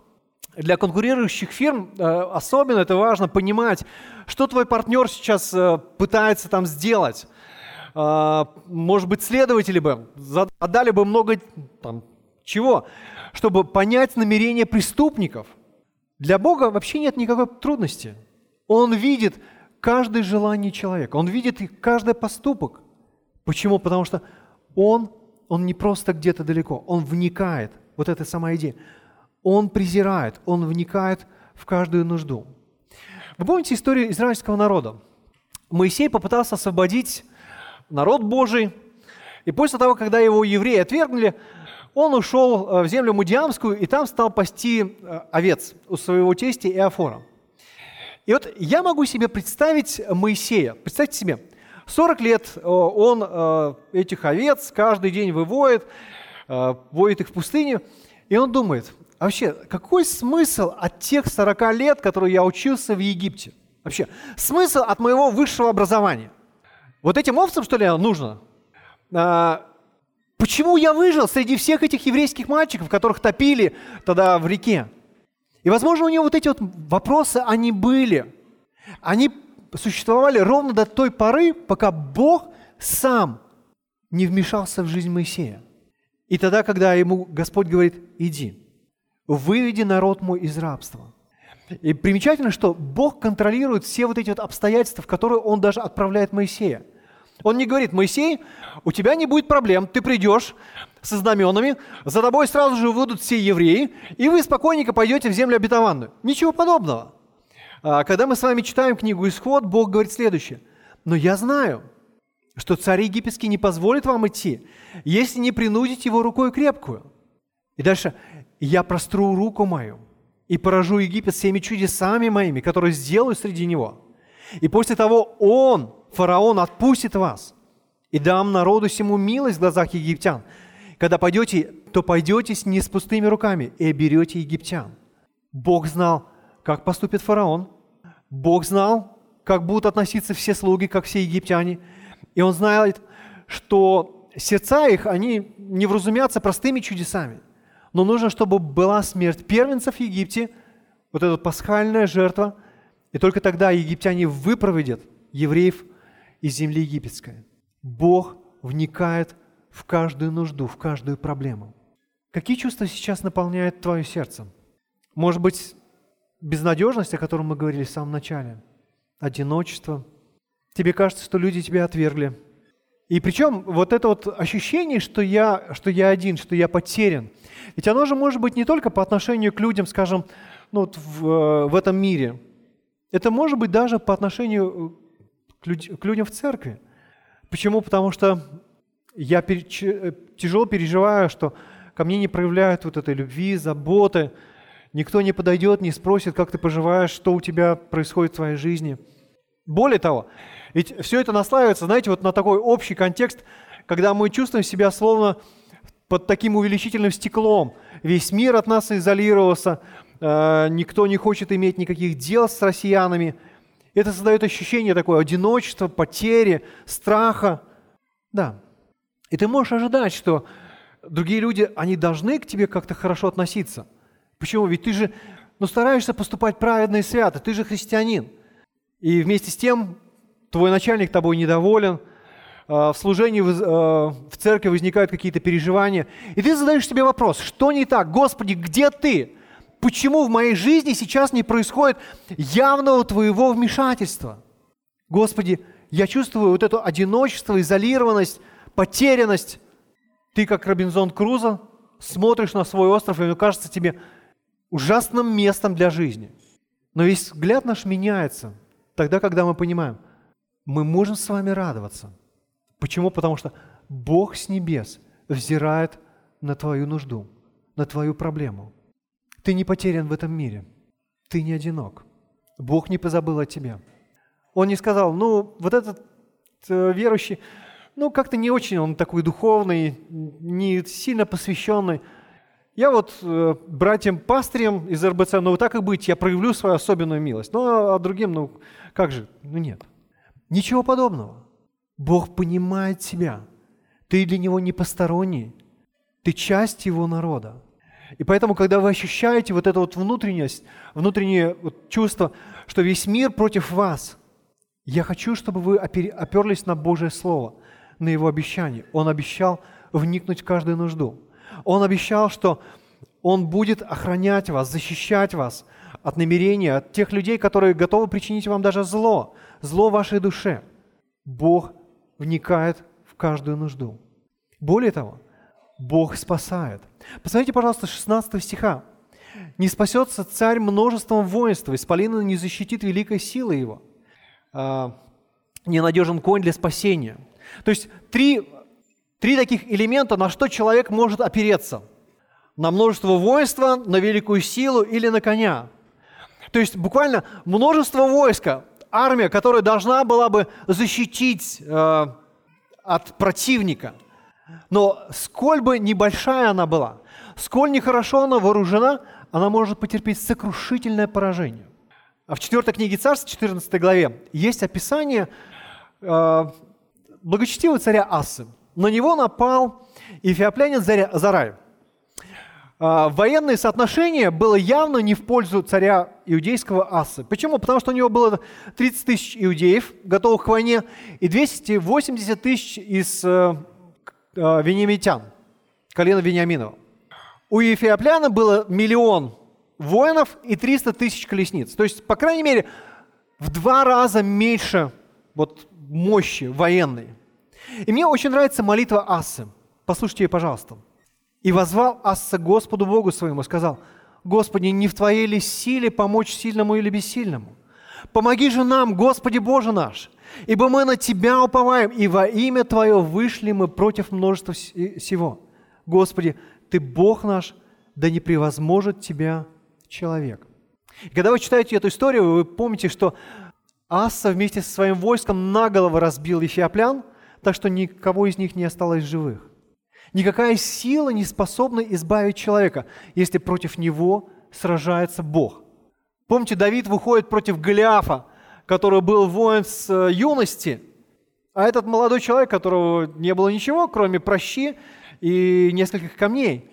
для конкурирующих фирм э, особенно это важно понимать, что твой партнер сейчас э, пытается там сделать. А, может быть, следователи бы отдали бы много там, чего, чтобы понять намерения преступников. Для Бога вообще нет никакой трудности. Он видит каждое желание человека, он видит каждый поступок. Почему? Потому что он, он не просто где-то далеко, он вникает. Вот эта сама идея. Он презирает, он вникает в каждую нужду. Вы помните историю израильского народа? Моисей попытался освободить народ Божий, и после того, когда его евреи отвергнули, он ушел э, в землю Мудиамскую и там стал пасти э, овец у своего тестя Иофора. И вот я могу себе представить Моисея. Представьте себе, 40 лет э, он этих овец каждый день выводит, воет их в пустыню, и он думает, а вообще, какой смысл от тех 40 лет, которые я учился в Египте? Вообще, смысл от моего высшего образования? Вот этим овцам, что ли, нужно? А, почему я выжил среди всех этих еврейских мальчиков, которых топили тогда в реке? И, возможно, у него вот эти вот вопросы, они были. Они существовали ровно до той поры, пока Бог сам не вмешался в жизнь Моисея. И тогда, когда ему Господь говорит, иди выведи народ мой из рабства. И примечательно, что Бог контролирует все вот эти вот обстоятельства, в которые Он даже отправляет Моисея. Он не говорит, Моисей, у тебя не будет проблем, ты придешь со знаменами, за тобой сразу же выйдут все евреи, и вы спокойненько пойдете в землю обетованную. Ничего подобного. А когда мы с вами читаем книгу «Исход», Бог говорит следующее. «Но я знаю, что царь египетский не позволит вам идти, если не принудить его рукой крепкую». И дальше я простру руку мою и поражу Египет всеми чудесами моими, которые сделаю среди него. И после того он, фараон, отпустит вас и дам народу всему милость в глазах египтян. Когда пойдете, то пойдете не с пустыми руками и оберете египтян. Бог знал, как поступит фараон. Бог знал, как будут относиться все слуги, как все египтяне. И он знает, что сердца их, они не вразумятся простыми чудесами – но нужно, чтобы была смерть первенцев в Египте, вот эта пасхальная жертва, и только тогда египтяне выпроводят евреев из земли египетской. Бог вникает в каждую нужду, в каждую проблему. Какие чувства сейчас наполняют твое сердце? Может быть, безнадежность, о которой мы говорили в самом начале, одиночество. Тебе кажется, что люди тебя отвергли. И причем вот это вот ощущение, что я, что я один, что я потерян, ведь оно же может быть не только по отношению к людям, скажем, ну вот в, э, в этом мире. Это может быть даже по отношению к, люд, к людям в церкви. Почему? Потому что я пере, э, тяжело переживаю, что ко мне не проявляют вот этой любви, заботы, Никто не подойдет, не спросит, как ты поживаешь, что у тебя происходит в твоей жизни. Более того, ведь все это наслаивается, знаете, вот на такой общий контекст, когда мы чувствуем себя словно под таким увеличительным стеклом. Весь мир от нас изолировался, э, никто не хочет иметь никаких дел с россиянами. Это создает ощущение такое одиночества, потери, страха. Да. И ты можешь ожидать, что другие люди, они должны к тебе как-то хорошо относиться – Почему? Ведь ты же ну, стараешься поступать праведно и свято, ты же христианин. И вместе с тем твой начальник тобой недоволен, а, в служении а, в церкви возникают какие-то переживания, и ты задаешь себе вопрос, что не так? Господи, где ты? Почему в моей жизни сейчас не происходит явного твоего вмешательства? Господи, я чувствую вот это одиночество, изолированность, потерянность. Ты, как Робинзон Крузо, смотришь на свой остров, и кажется тебе, ужасным местом для жизни. Но весь взгляд наш меняется тогда, когда мы понимаем, мы можем с вами радоваться. Почему? Потому что Бог с небес взирает на твою нужду, на твою проблему. Ты не потерян в этом мире. Ты не одинок. Бог не позабыл о тебе. Он не сказал, ну, вот этот э, верующий, ну, как-то не очень он такой духовный, не сильно посвященный – я вот э, братьям-пастырям из РБЦ, ну так и быть, я проявлю свою особенную милость. Ну а другим, ну как же, ну нет. Ничего подобного. Бог понимает тебя. Ты для Него не посторонний. Ты часть Его народа. И поэтому, когда вы ощущаете вот эту вот внутренность, внутреннее вот чувство, что весь мир против вас, я хочу, чтобы вы оперлись на Божье Слово, на Его обещание. Он обещал вникнуть в каждую нужду. Он обещал, что Он будет охранять вас, защищать вас от намерения, от тех людей, которые готовы причинить вам даже зло, зло вашей душе. Бог вникает в каждую нужду. Более того, Бог спасает. Посмотрите, пожалуйста, 16 стиха. «Не спасется царь множеством воинства, исполина не защитит великой силы его. А, ненадежен конь для спасения». То есть три Три таких элемента, на что человек может опереться. На множество воинства, на великую силу или на коня. То есть буквально множество войска, армия, которая должна была бы защитить э, от противника. Но сколь бы небольшая она была, сколь нехорошо она вооружена, она может потерпеть сокрушительное поражение. А в 4 книге Царств, 14 главе, есть описание э, благочестивого царя Асы – на него напал эфиоплянин Зарай. А, военное соотношение было явно не в пользу царя иудейского Асы. Почему? Потому что у него было 30 тысяч иудеев, готовых к войне, и 280 тысяч из э, э, вениамитян, колена Вениаминова. У Ефиопляна было миллион воинов и 300 тысяч колесниц. То есть, по крайней мере, в два раза меньше вот, мощи военной. И мне очень нравится молитва Ассы. Послушайте ее, пожалуйста. «И возвал Асса Господу Богу своему, сказал, Господи, не в Твоей ли силе помочь сильному или бессильному? Помоги же нам, Господи Боже наш, ибо мы на Тебя уповаем, и во имя Твое вышли мы против множества всего. Господи, Ты Бог наш, да не превозможет Тебя человек». И когда вы читаете эту историю, вы помните, что Асса вместе со своим войском наголову разбил эфиоплян – так что никого из них не осталось живых. Никакая сила не способна избавить человека, если против него сражается Бог. Помните, Давид выходит против Голиафа, который был воин с э, юности, а этот молодой человек, которого не было ничего, кроме прощи и нескольких камней.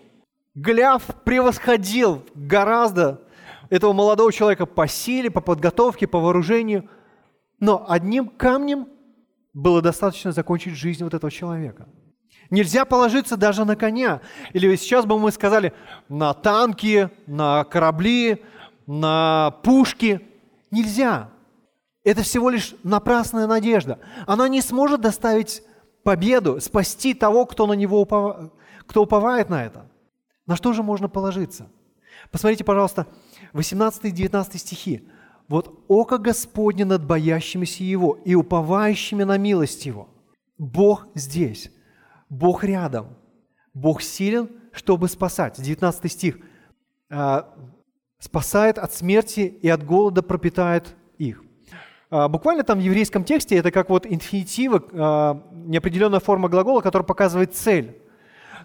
Голиаф превосходил гораздо этого молодого человека по силе, по подготовке, по вооружению, но одним камнем было достаточно закончить жизнь вот этого человека. Нельзя положиться даже на коня. Или сейчас бы мы сказали на танки, на корабли, на пушки. Нельзя. Это всего лишь напрасная надежда. Она не сможет доставить победу, спасти того, кто на него упов... кто уповает на это. На что же можно положиться? Посмотрите, пожалуйста, 18-19 стихи. «Вот око Господне над боящимися Его и уповающими на милость Его». Бог здесь, Бог рядом, Бог силен, чтобы спасать. 19 стих. «А, «Спасает от смерти и от голода пропитает их». А, буквально там в еврейском тексте это как вот инфинитива, а, неопределенная форма глагола, которая показывает цель.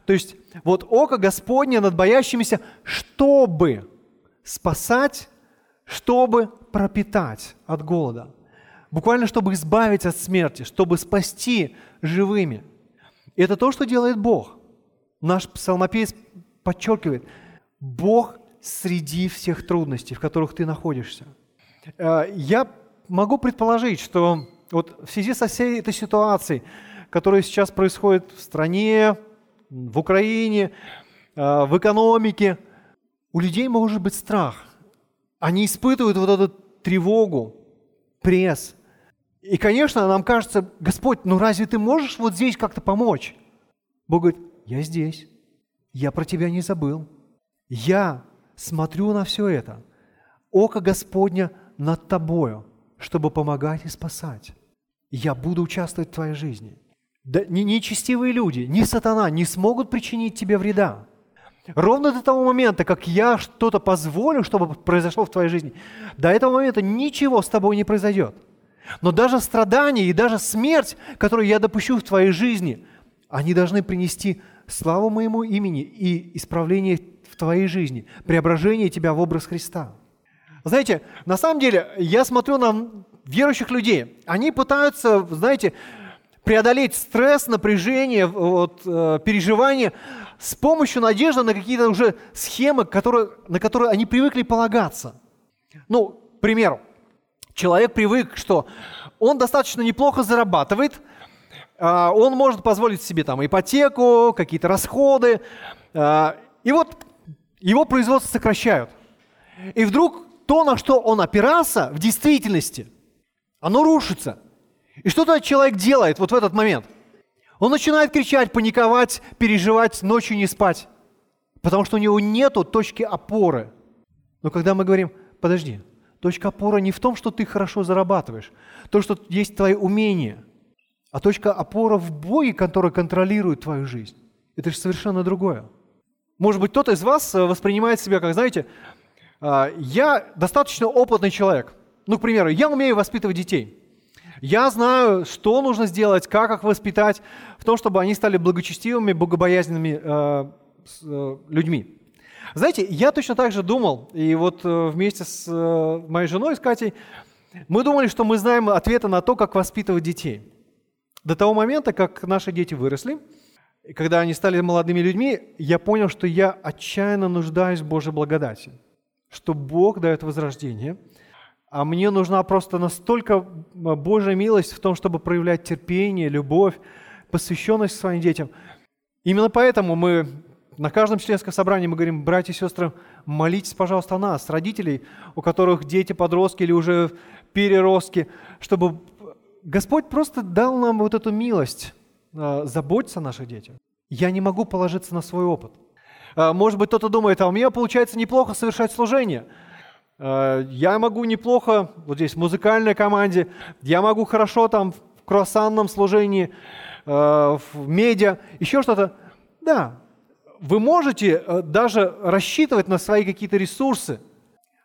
То есть вот око Господне над боящимися, чтобы спасать, чтобы пропитать от голода. Буквально, чтобы избавить от смерти, чтобы спасти живыми. И это то, что делает Бог. Наш псалмопевец подчеркивает, Бог среди всех трудностей, в которых ты находишься. А, я могу предположить, что вот в связи со всей этой ситуацией, которая сейчас происходит в стране, в Украине, э, в экономике, у людей может быть страх. Они испытывают вот эту тревогу, пресс. И, конечно, нам кажется, Господь, ну разве ты можешь вот здесь как-то помочь? Бог говорит, я здесь, я про тебя не забыл. Я смотрю на все это. Око Господня над тобою – чтобы помогать и спасать. Я буду участвовать в твоей жизни. Да, нечестивые люди, ни сатана не смогут причинить тебе вреда. Ровно до того момента, как я что-то позволю, чтобы произошло в твоей жизни, до этого момента ничего с тобой не произойдет. Но даже страдания и даже смерть, которую я допущу в твоей жизни, они должны принести славу моему имени и исправление в твоей жизни, преображение тебя в образ Христа. Знаете, на самом деле, я смотрю на верующих людей. Они пытаются, знаете, преодолеть стресс, напряжение, вот, э, переживания с помощью надежды на какие-то уже схемы, которые, на которые они привыкли полагаться. Ну, к примеру, человек привык, что он достаточно неплохо зарабатывает, э, он может позволить себе там ипотеку, какие-то расходы, э, и вот его производство сокращают. И вдруг то, на что он опирался в действительности, оно рушится. И что тогда человек делает вот в этот момент? Он начинает кричать, паниковать, переживать, ночью не спать, потому что у него нет точки опоры. Но когда мы говорим, подожди, точка опоры не в том, что ты хорошо зарабатываешь, то, что есть твои умения, а точка опоры в Боге, который контролирует твою жизнь. Это же совершенно другое. Может быть, кто-то из вас э, воспринимает себя, как, знаете, а, я достаточно опытный человек. Ну, к примеру, я умею воспитывать детей. Я знаю, что нужно сделать, как их воспитать, в том, чтобы они стали благочестивыми, богобоязненными э, э, людьми. Знаете, я точно так же думал, и вот э, вместе с э, моей женой, с Катей, мы думали, что мы знаем ответы на то, как воспитывать детей. До того момента, как наши дети выросли, и когда они стали молодыми людьми, я понял, что я отчаянно нуждаюсь в Божьей благодати – что Бог дает возрождение, а мне нужна просто настолько Божья милость в том, чтобы проявлять терпение, любовь, посвященность своим детям. Именно поэтому мы на каждом членском собрании мы говорим, братья и сестры, молитесь, пожалуйста, о нас, родителей, у которых дети подростки или уже переростки, чтобы Господь просто дал нам вот эту милость э, заботиться о наших детях. Я не могу положиться на свой опыт. А, может быть, кто-то думает, а у меня получается неплохо совершать служение. А, я могу неплохо, вот здесь в музыкальной команде, я могу хорошо там в круассанном служении, а, в медиа, еще что-то. Да, вы можете э, даже рассчитывать на свои какие-то ресурсы,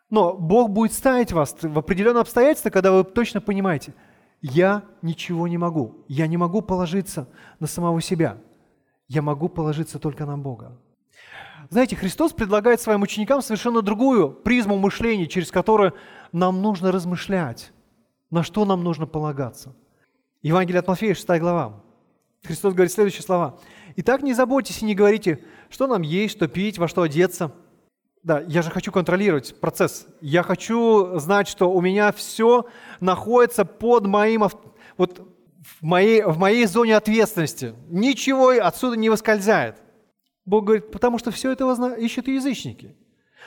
но Бог будет ставить вас в определенные обстоятельства, когда вы точно понимаете, я ничего не могу, я не могу положиться на самого себя, я могу положиться только на Бога. Знаете, Христос предлагает своим ученикам совершенно другую призму мышления, через которую нам нужно размышлять, на что нам нужно полагаться. Евангелие от Матфея, 6 глава. Христос говорит следующие слова. «Итак, не заботьтесь и не говорите, что нам есть, что пить, во что одеться». Да, я же хочу контролировать процесс. Я хочу знать, что у меня все находится под моим... Вот в моей, в моей зоне ответственности. Ничего отсюда не выскользает. Бог говорит, потому что все это ищут язычники.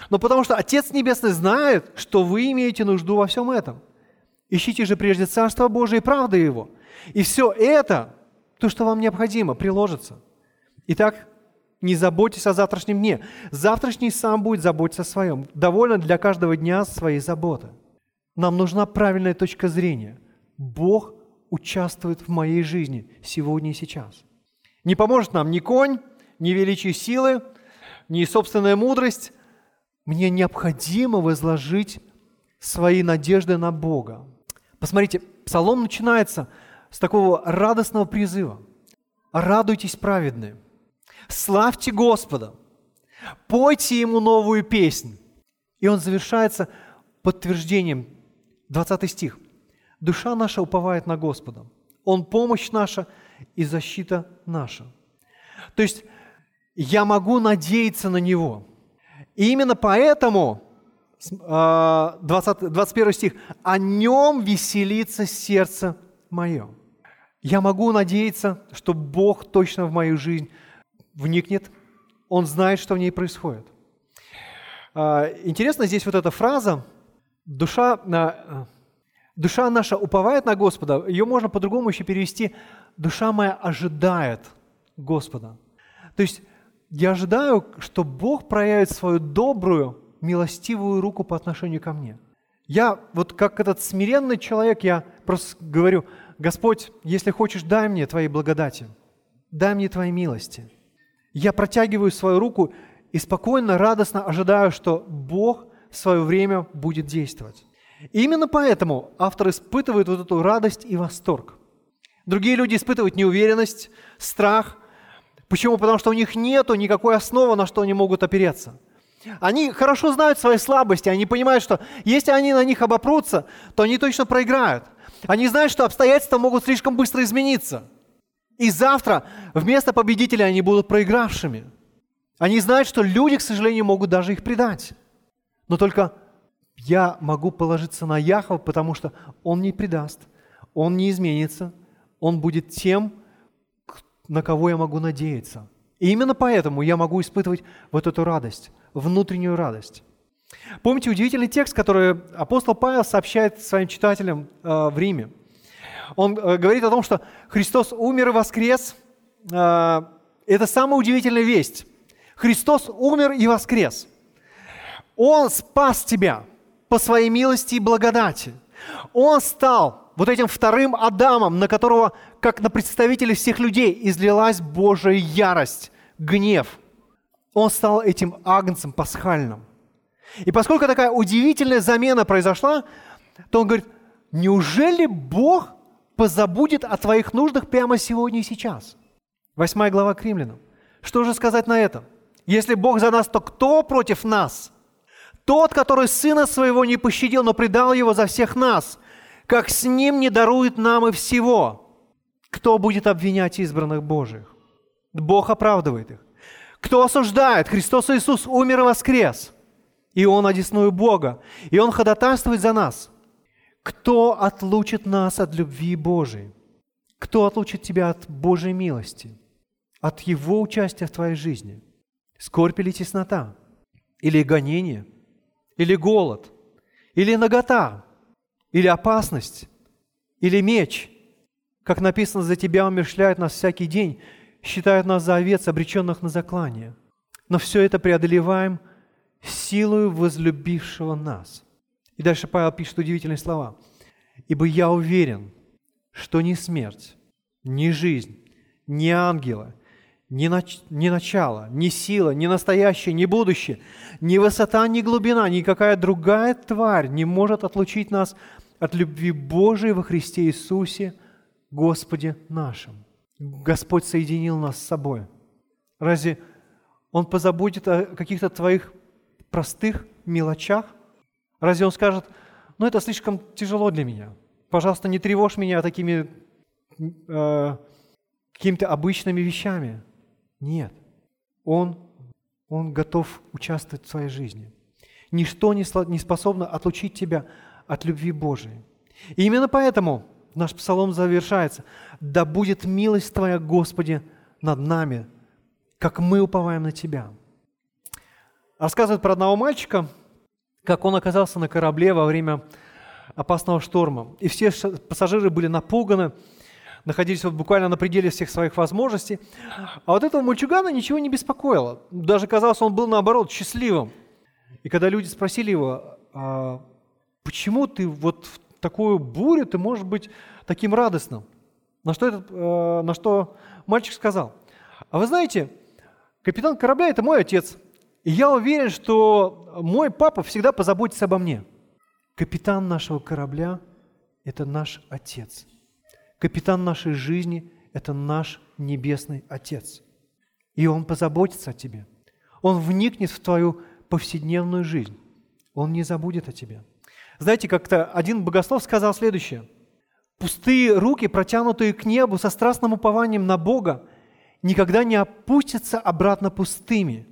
Но потому что Отец Небесный знает, что вы имеете нужду во всем этом. Ищите же прежде Царство Божие и правды Его. И все это, то, что вам необходимо, приложится. Итак, не заботьтесь о завтрашнем дне. Завтрашний сам будет заботиться о своем. Довольно для каждого дня своей заботы. Нам нужна правильная точка зрения. Бог участвует в моей жизни сегодня и сейчас. Не поможет нам ни конь, ни величие силы, ни собственная мудрость. Мне необходимо возложить свои надежды на Бога. Посмотрите, псалом начинается с такого радостного призыва. «Радуйтесь, праведные, славьте Господа, пойте Ему новую песнь». И он завершается подтверждением, 20 стих. «Душа наша уповает на Господа, Он помощь наша и защита наша». То есть я могу надеяться на Него. И именно поэтому 20, 21 стих. «О нем веселится сердце мое». Я могу надеяться, что Бог точно в мою жизнь вникнет. Он знает, что в ней происходит. А, интересно здесь вот эта фраза «душа, душа наша уповает на Господа». Ее можно по-другому еще перевести «душа моя ожидает Господа». То есть я ожидаю, что Бог проявит свою добрую, милостивую руку по отношению ко мне. Я вот как этот смиренный человек, я просто говорю, Господь, если хочешь, дай мне Твоей благодати, дай мне Твоей милости. Я протягиваю свою руку и спокойно, радостно ожидаю, что Бог в свое время будет действовать. И именно поэтому автор испытывает вот эту радость и восторг. Другие люди испытывают неуверенность, страх. Почему? Потому что у них нет никакой основы, на что они могут опереться – они хорошо знают свои слабости, они понимают, что если они на них обопрутся, то они точно проиграют. Они знают, что обстоятельства могут слишком быстро измениться. И завтра вместо победителя они будут проигравшими. Они знают, что люди, к сожалению, могут даже их предать. Но только я могу положиться на Яхова, потому что Он не предаст, Он не изменится, Он будет тем, на кого я могу надеяться. И именно поэтому я могу испытывать вот эту радость внутреннюю радость. Помните удивительный текст, который апостол Павел сообщает своим читателям э, в Риме? Он э, говорит о том, что Христос умер и воскрес. Э, это самая удивительная весть. Христос умер и воскрес. Он спас тебя по своей милости и благодати. Он стал вот этим вторым Адамом, на которого, как на представителя всех людей, излилась Божья ярость, гнев – он стал этим агнцем пасхальным. И поскольку такая удивительная замена произошла, то он говорит, неужели Бог позабудет о твоих нуждах прямо сегодня и сейчас? Восьмая глава к римлянам. Что же сказать на это? Если Бог за нас, то кто против нас? Тот, который Сына Своего не пощадил, но предал Его за всех нас, как с Ним не дарует нам и всего. Кто будет обвинять избранных Божьих? Бог оправдывает их. Кто осуждает? Христос Иисус умер и воскрес. И Он одесную Бога. И Он ходатайствует за нас. Кто отлучит нас от любви Божией? Кто отлучит тебя от Божьей милости? От Его участия в твоей жизни? Скорбь или теснота? Или гонение? Или голод? Или нагота? Или опасность? Или меч? Как написано, за тебя умершляют нас всякий день, считают нас за овец, обреченных на заклание. Но все это преодолеваем силою возлюбившего нас. И дальше Павел пишет удивительные слова. «Ибо я уверен, что ни смерть, ни жизнь, ни ангелы, ни, нач... ни начало, ни сила, ни настоящее, ни будущее, ни высота, ни глубина, никакая другая тварь не может отлучить нас от любви Божией во Христе Иисусе, Господе нашим». Господь соединил нас с собой. Разве Он позаботит о каких-то твоих простых мелочах? Разве Он скажет, ну это слишком тяжело для меня, пожалуйста, не тревожь меня такими э, какими-то обычными вещами? Нет. Он, он готов участвовать в своей жизни. Ничто не способно отлучить тебя от любви Божией. И именно поэтому наш псалом завершается. «Да будет милость Твоя, Господи, над нами, как мы уповаем на Тебя». Рассказывает про одного мальчика, как он оказался на корабле во время опасного шторма. И все пассажиры были напуганы, находились вот буквально на пределе всех своих возможностей. А вот этого мальчугана ничего не беспокоило. Даже казалось, он был наоборот счастливым. И когда люди спросили его, а почему ты вот в такую бурю, ты можешь быть таким радостным? На что, этот, э, на что мальчик сказал, а вы знаете, капитан корабля – это мой отец. И я уверен, что мой папа всегда позаботится обо мне. Капитан нашего корабля – это наш отец. Капитан нашей жизни – это наш небесный отец. И он позаботится о тебе. Он вникнет в твою повседневную жизнь. Он не забудет о тебе. Знаете, как-то один богослов сказал следующее. Пустые руки, протянутые к небу со страстным упованием на Бога, никогда не опустятся обратно пустыми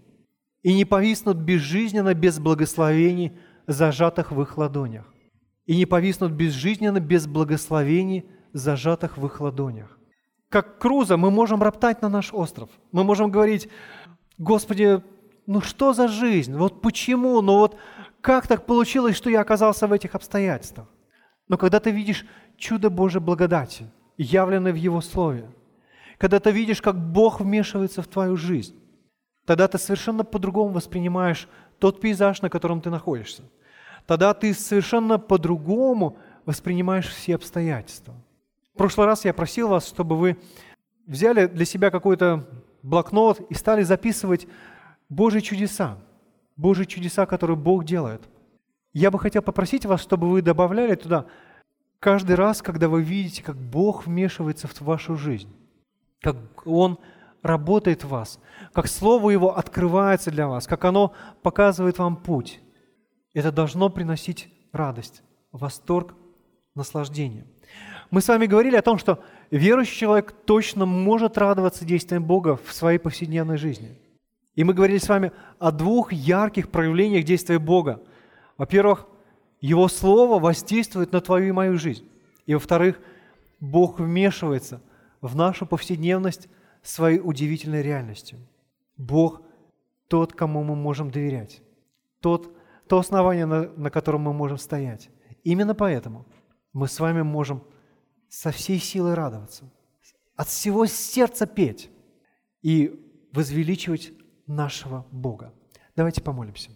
и не повиснут безжизненно без благословений, зажатых в их ладонях. И не повиснут безжизненно без благословений, зажатых в их ладонях. Как Круза мы можем роптать на наш остров. Мы можем говорить, Господи, ну что за жизнь? Вот почему? Ну вот как так получилось, что я оказался в этих обстоятельствах? Но когда ты видишь чудо Божьей благодати, явленное в Его Слове, когда ты видишь, как Бог вмешивается в твою жизнь, тогда ты совершенно по-другому воспринимаешь тот пейзаж, на котором ты находишься. Тогда ты совершенно по-другому воспринимаешь все обстоятельства. В прошлый раз я просил вас, чтобы вы взяли для себя какой-то блокнот и стали записывать Божьи чудеса, Божьи чудеса, которые Бог делает. Я бы хотел попросить вас, чтобы вы добавляли туда каждый раз, когда вы видите, как Бог вмешивается в вашу жизнь, как Он работает в вас, как Слово Его открывается для вас, как оно показывает вам путь. Это должно приносить радость, восторг, наслаждение. Мы с вами говорили о том, что верующий человек точно может радоваться действиям Бога в своей повседневной жизни – и мы говорили с вами о двух ярких проявлениях действия Бога. Во-первых, Его Слово воздействует на твою и мою жизнь. И во-вторых, Бог вмешивается в нашу повседневность своей удивительной реальностью. Бог тот, кому мы можем доверять. Тот, то основание, на, на котором мы можем стоять. Именно поэтому мы с вами можем со всей силой радоваться, от всего сердца петь и возвеличивать нашего Бога. Давайте помолимся.